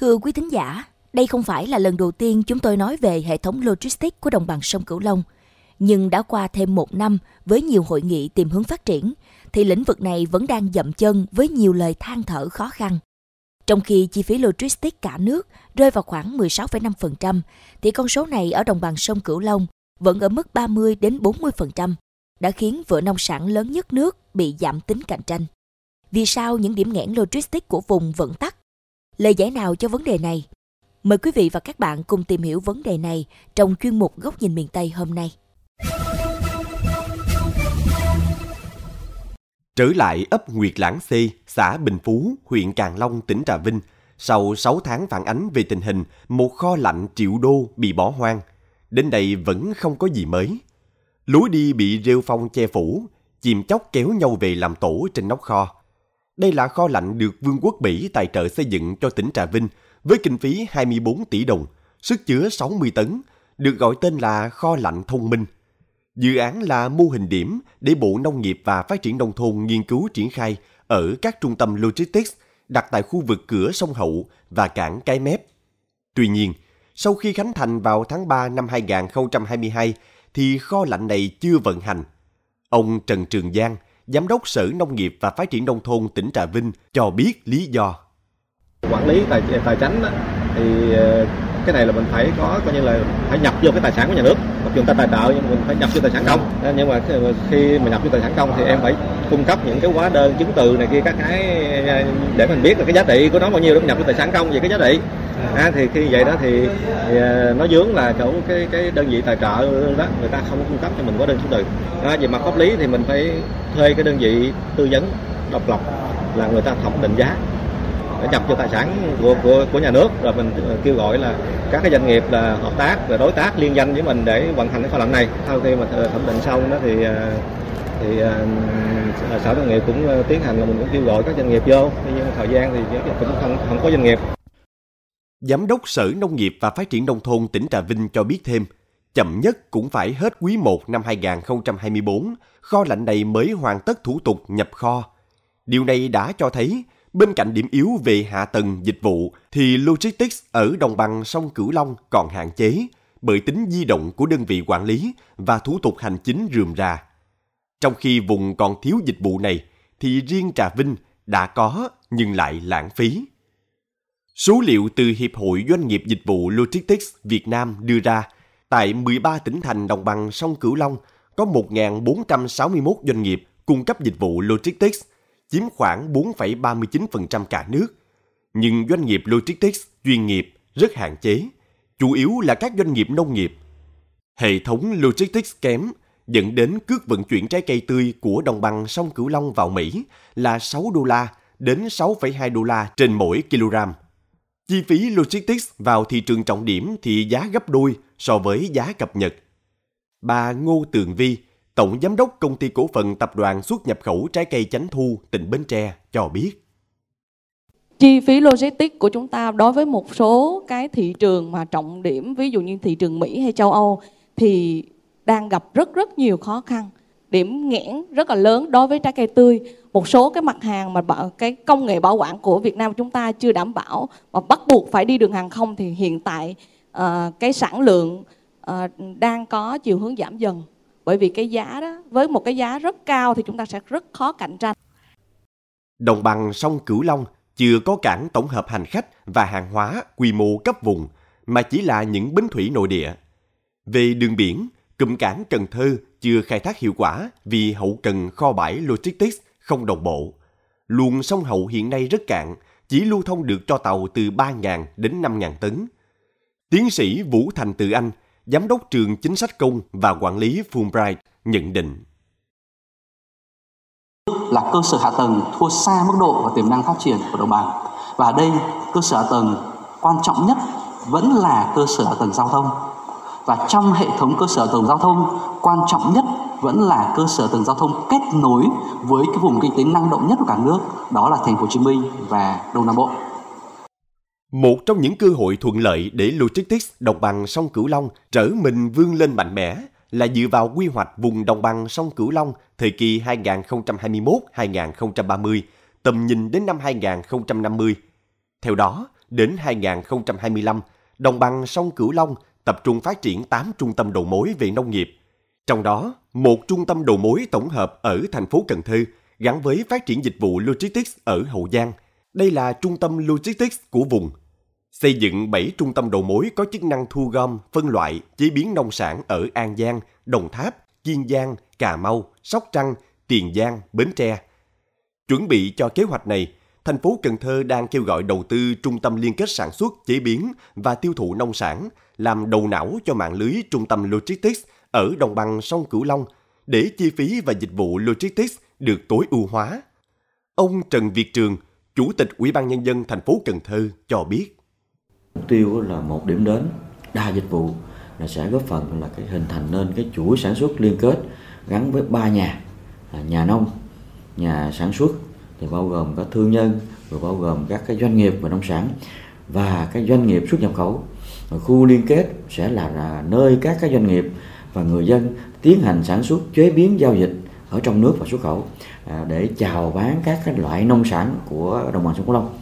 Thưa quý thính giả, đây không phải là lần đầu tiên chúng tôi nói về hệ thống logistics của đồng bằng sông Cửu Long. Nhưng đã qua thêm một năm với nhiều hội nghị tìm hướng phát triển, thì lĩnh vực này vẫn đang dậm chân với nhiều lời than thở khó khăn. Trong khi chi phí logistics cả nước rơi vào khoảng 16,5%, thì con số này ở đồng bằng sông Cửu Long vẫn ở mức 30 đến 40%, đã khiến vựa nông sản lớn nhất nước bị giảm tính cạnh tranh. Vì sao những điểm nghẽn logistics của vùng vẫn tắt? Lời giải nào cho vấn đề này? Mời quý vị và các bạn cùng tìm hiểu vấn đề này trong chuyên mục Góc nhìn miền Tây hôm nay. Trở lại ấp Nguyệt Lãng C, xã Bình Phú, huyện Càng Long, tỉnh Trà Vinh, sau 6 tháng phản ánh về tình hình một kho lạnh triệu đô bị bỏ hoang, đến đây vẫn không có gì mới. Lối đi bị rêu phong che phủ, chìm chóc kéo nhau về làm tổ trên nóc kho. Đây là kho lạnh được Vương quốc Bỉ tài trợ xây dựng cho tỉnh Trà Vinh với kinh phí 24 tỷ đồng, sức chứa 60 tấn, được gọi tên là kho lạnh thông minh. Dự án là mô hình điểm để Bộ Nông nghiệp và Phát triển Nông thôn nghiên cứu triển khai ở các trung tâm logistics đặt tại khu vực cửa sông Hậu và cảng Cái Mép. Tuy nhiên, sau khi khánh thành vào tháng 3 năm 2022 thì kho lạnh này chưa vận hành. Ông Trần Trường Giang, Giám đốc Sở Nông nghiệp và Phát triển Nông thôn tỉnh Trà Vinh cho biết lý do. Quản lý tài, tài chính thì ờ, cái này là mình phải có coi như là phải nhập vô cái tài sản của nhà nước. Mặc dù ta tài trợ nhưng mình phải nhập vô tài sản công. Nhưng mà khi mà nhập vô tài sản công thì em phải cung cấp những cái hóa đơn chứng từ này kia các cái ờ, để mình biết là cái giá trị của nó bao nhiêu để mình nhập vô tài sản công về cái giá trị à, thì khi vậy đó thì, thì à, nó dướng là chỗ cái cái đơn vị tài trợ đó người ta không cung cấp cho mình hóa đơn chứng từ. À, về mặt pháp lý thì mình phải thuê cái đơn vị tư vấn độc lập là người ta thẩm định giá để nhập cho tài sản của, của, của nhà nước. Rồi mình à, kêu gọi là các cái doanh nghiệp là hợp tác và đối tác liên danh với mình để vận hành cái kho lạnh này. Sau khi mà à, thẩm định xong đó thì thì sở nông nghiệp cũng tiến hành là mình cũng kêu gọi các doanh nghiệp vô. Nhưng thời gian thì cũng không không có doanh nghiệp. Giám đốc Sở Nông nghiệp và Phát triển Nông thôn tỉnh Trà Vinh cho biết thêm, chậm nhất cũng phải hết quý 1 năm 2024, kho lạnh này mới hoàn tất thủ tục nhập kho. Điều này đã cho thấy, bên cạnh điểm yếu về hạ tầng dịch vụ, thì logistics ở đồng bằng sông Cửu Long còn hạn chế bởi tính di động của đơn vị quản lý và thủ tục hành chính rườm rà. Trong khi vùng còn thiếu dịch vụ này, thì riêng Trà Vinh đã có nhưng lại lãng phí. Số liệu từ Hiệp hội Doanh nghiệp Dịch vụ Logistics Việt Nam đưa ra, tại 13 tỉnh thành đồng bằng sông Cửu Long có 1.461 doanh nghiệp cung cấp dịch vụ logistics, chiếm khoảng 4,39% cả nước. Nhưng doanh nghiệp logistics chuyên nghiệp rất hạn chế, chủ yếu là các doanh nghiệp nông nghiệp. Hệ thống logistics kém dẫn đến cước vận chuyển trái cây tươi của đồng bằng sông Cửu Long vào Mỹ là 6 đô la đến 6,2 đô la trên mỗi kg Chi phí logistics vào thị trường trọng điểm thì giá gấp đôi so với giá cập nhật. Bà Ngô Tường Vi, Tổng Giám đốc Công ty Cổ phần Tập đoàn xuất nhập khẩu trái cây Chánh Thu, tỉnh Bến Tre cho biết. Chi phí logistics của chúng ta đối với một số cái thị trường mà trọng điểm, ví dụ như thị trường Mỹ hay châu Âu, thì đang gặp rất rất nhiều khó khăn điểm nghẽn rất là lớn đối với trái cây tươi một số cái mặt hàng mà cái công nghệ bảo quản của Việt Nam chúng ta chưa đảm bảo và bắt buộc phải đi đường hàng không thì hiện tại uh, cái sản lượng uh, đang có chiều hướng giảm dần bởi vì cái giá đó với một cái giá rất cao thì chúng ta sẽ rất khó cạnh tranh. Đồng bằng sông Cửu Long chưa có cảng tổng hợp hành khách và hàng hóa quy mô cấp vùng mà chỉ là những bến thủy nội địa. Về đường biển, cụm cảng Cần Thơ chưa khai thác hiệu quả vì hậu cần kho bãi logistics không đồng bộ. Luồng sông Hậu hiện nay rất cạn, chỉ lưu thông được cho tàu từ 3.000 đến 5.000 tấn. Tiến sĩ Vũ Thành Từ Anh, Giám đốc trường chính sách công và quản lý Fulbright nhận định. Là cơ sở hạ tầng thua xa mức độ và tiềm năng phát triển của đồng bằng. Và ở đây, cơ sở hạ tầng quan trọng nhất vẫn là cơ sở hạ tầng giao thông và trong hệ thống cơ sở tầng giao thông quan trọng nhất vẫn là cơ sở tầng giao thông kết nối với cái vùng kinh tế năng động nhất của cả nước đó là thành phố Hồ Chí Minh và Đông Nam Bộ. Một trong những cơ hội thuận lợi để logistics đồng bằng sông Cửu Long trở mình vươn lên mạnh mẽ là dựa vào quy hoạch vùng đồng bằng sông Cửu Long thời kỳ 2021-2030, tầm nhìn đến năm 2050. Theo đó, đến 2025, đồng bằng sông Cửu Long tập trung phát triển 8 trung tâm đầu mối về nông nghiệp. Trong đó, một trung tâm đầu mối tổng hợp ở thành phố Cần Thơ gắn với phát triển dịch vụ logistics ở Hậu Giang. Đây là trung tâm logistics của vùng. Xây dựng 7 trung tâm đầu mối có chức năng thu gom, phân loại, chế biến nông sản ở An Giang, Đồng Tháp, Kiên Giang, Cà Mau, Sóc Trăng, Tiền Giang, Bến Tre. Chuẩn bị cho kế hoạch này, thành phố Cần Thơ đang kêu gọi đầu tư trung tâm liên kết sản xuất, chế biến và tiêu thụ nông sản, làm đầu não cho mạng lưới trung tâm logistics ở đồng bằng sông Cửu Long để chi phí và dịch vụ logistics được tối ưu hóa. Ông Trần Việt Trường, Chủ tịch Ủy ban Nhân dân thành phố Cần Thơ cho biết. Mục tiêu là một điểm đến đa dịch vụ là sẽ góp phần là cái hình thành nên cái chuỗi sản xuất liên kết gắn với ba nhà là nhà nông, nhà sản xuất thì bao gồm các thương nhân, rồi bao gồm các cái doanh nghiệp và nông sản và các doanh nghiệp xuất nhập khẩu. và khu liên kết sẽ là, là nơi các cái doanh nghiệp và người dân tiến hành sản xuất, chế biến, giao dịch ở trong nước và xuất khẩu à, để chào bán các cái loại nông sản của đồng bằng sông Cửu Long.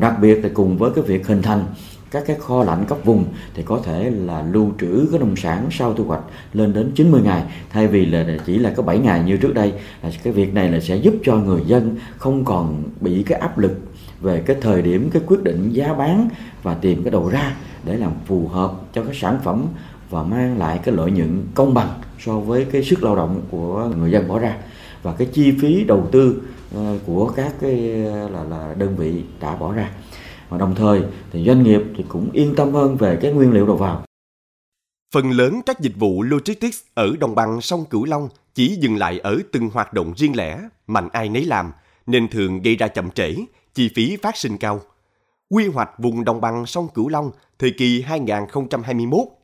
Đặc biệt là cùng với cái việc hình thành các cái kho lạnh cấp vùng thì có thể là lưu trữ cái nông sản sau thu hoạch lên đến 90 ngày. Thay vì là chỉ là có 7 ngày như trước đây, là cái việc này là sẽ giúp cho người dân không còn bị cái áp lực về cái thời điểm cái quyết định giá bán và tìm cái đầu ra để làm phù hợp cho cái sản phẩm và mang lại cái lợi nhuận công bằng so với cái sức lao động của người dân bỏ ra. Và cái chi phí đầu tư ờ, của các cái ờ, là là đơn vị đã bỏ ra và đồng thời thì doanh nghiệp thì cũng yên tâm hơn về cái nguyên liệu đầu vào. Phần lớn các dịch vụ logistics ở đồng bằng sông Cửu Long chỉ dừng lại ở từng hoạt động riêng lẻ, mạnh ai nấy làm, nên thường gây ra chậm trễ, chi phí phát sinh cao. Quy hoạch vùng đồng bằng sông Cửu Long thời kỳ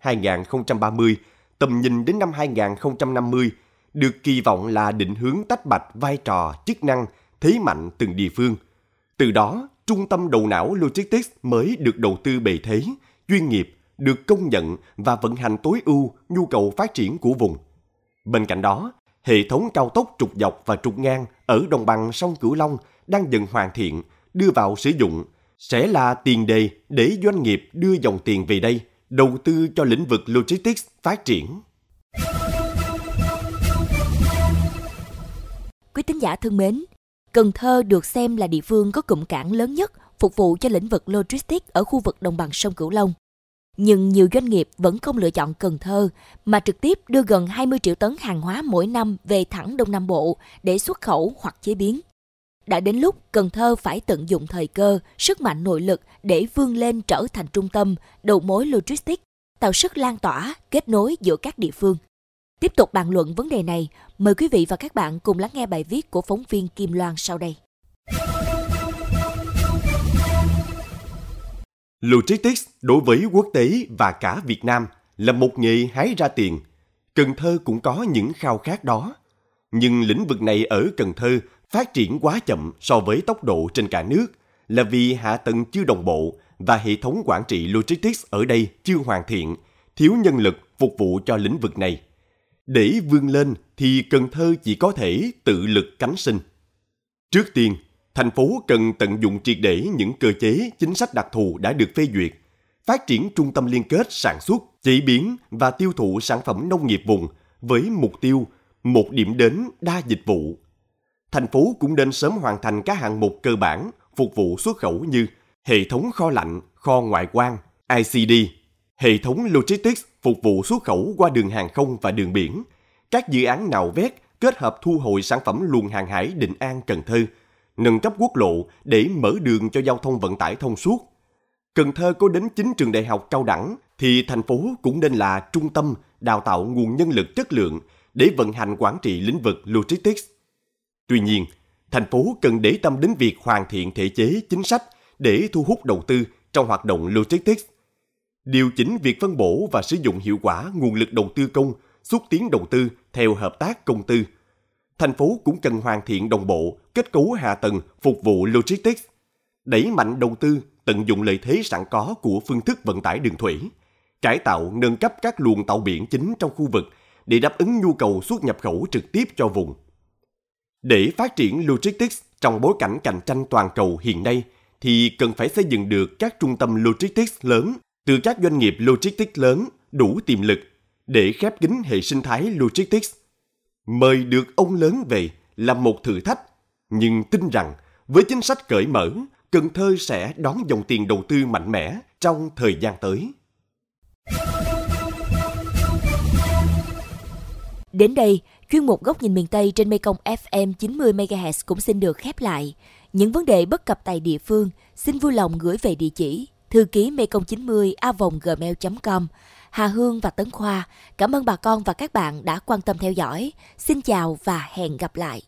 2021-2030, tầm nhìn đến năm 2050, được kỳ vọng là định hướng tách bạch vai trò, chức năng, thế mạnh từng địa phương. Từ đó, trung tâm đầu não logistics mới được đầu tư bề thế, chuyên nghiệp, được công nhận và vận hành tối ưu nhu cầu phát triển của vùng. Bên cạnh đó, hệ thống cao tốc trục dọc và trục ngang ở đồng bằng sông Cửu Long đang dần hoàn thiện, đưa vào sử dụng sẽ là tiền đề để doanh nghiệp đưa dòng tiền về đây, đầu tư cho lĩnh vực logistics phát triển. Quý tín giả thân mến, Cần Thơ được xem là địa phương có cụm cảng lớn nhất phục vụ cho lĩnh vực logistics ở khu vực đồng bằng sông Cửu Long. Nhưng nhiều doanh nghiệp vẫn không lựa chọn Cần Thơ mà trực tiếp đưa gần 20 triệu tấn hàng hóa mỗi năm về thẳng Đông Nam Bộ để xuất khẩu hoặc chế biến. Đã đến lúc Cần Thơ phải tận dụng thời cơ, sức mạnh nội lực để vươn lên trở thành trung tâm, đầu mối logistics, tạo sức lan tỏa, kết nối giữa các địa phương. Tiếp tục bàn luận vấn đề này, mời quý vị và các bạn cùng lắng nghe bài viết của phóng viên Kim Loan sau đây. Logistics đối với quốc tế và cả Việt Nam là một nghề hái ra tiền. Cần Thơ cũng có những khao khát đó. Nhưng lĩnh vực này ở Cần Thơ phát triển quá chậm so với tốc độ trên cả nước là vì hạ tầng chưa đồng bộ và hệ thống quản trị logistics ở đây chưa hoàn thiện, thiếu nhân lực phục vụ cho lĩnh vực này. Để vươn lên thì Cần Thơ chỉ có thể tự lực cánh sinh. Trước tiên, thành phố cần tận dụng triệt để những cơ chế, chính sách đặc thù đã được phê duyệt, phát triển trung tâm liên kết sản xuất, chế biến và tiêu thụ sản phẩm nông nghiệp vùng với mục tiêu một điểm đến đa dịch vụ. Thành phố cũng nên sớm hoàn thành các hạng mục cơ bản phục vụ xuất khẩu như hệ thống kho lạnh, kho ngoại quan, ICD, hệ thống logistics phục vụ xuất khẩu qua đường hàng không và đường biển, các dự án nào vét kết hợp thu hồi sản phẩm luồng hàng hải Định An Cần Thơ, nâng cấp quốc lộ để mở đường cho giao thông vận tải thông suốt. Cần Thơ có đến 9 trường đại học cao đẳng thì thành phố cũng nên là trung tâm đào tạo nguồn nhân lực chất lượng để vận hành quản trị lĩnh vực logistics. Tuy nhiên, thành phố cần để tâm đến việc hoàn thiện thể chế chính sách để thu hút đầu tư trong hoạt động logistics điều chỉnh việc phân bổ và sử dụng hiệu quả nguồn lực đầu tư công, xúc tiến đầu tư theo hợp tác công tư. Thành phố cũng cần hoàn thiện đồng bộ kết cấu hạ tầng phục vụ logistics, đẩy mạnh đầu tư tận dụng lợi thế sẵn có của phương thức vận tải đường thủy, cải tạo nâng cấp các luồng tàu biển chính trong khu vực để đáp ứng nhu cầu xuất nhập khẩu trực tiếp cho vùng. Để phát triển logistics trong bối cảnh cạnh tranh toàn cầu hiện nay, thì cần phải xây dựng được các trung tâm logistics lớn từ các doanh nghiệp logistics lớn đủ tiềm lực để khép kín hệ sinh thái logistics. Mời được ông lớn về là một thử thách, nhưng tin rằng với chính sách cởi mở, Cần Thơ sẽ đón dòng tiền đầu tư mạnh mẽ trong thời gian tới. Đến đây, chuyên mục Góc nhìn miền Tây trên Mekong FM 90 MHz cũng xin được khép lại. Những vấn đề bất cập tại địa phương, xin vui lòng gửi về địa chỉ thư ký mekong 90 a gmail.com. Hà Hương và Tấn Khoa, cảm ơn bà con và các bạn đã quan tâm theo dõi. Xin chào và hẹn gặp lại.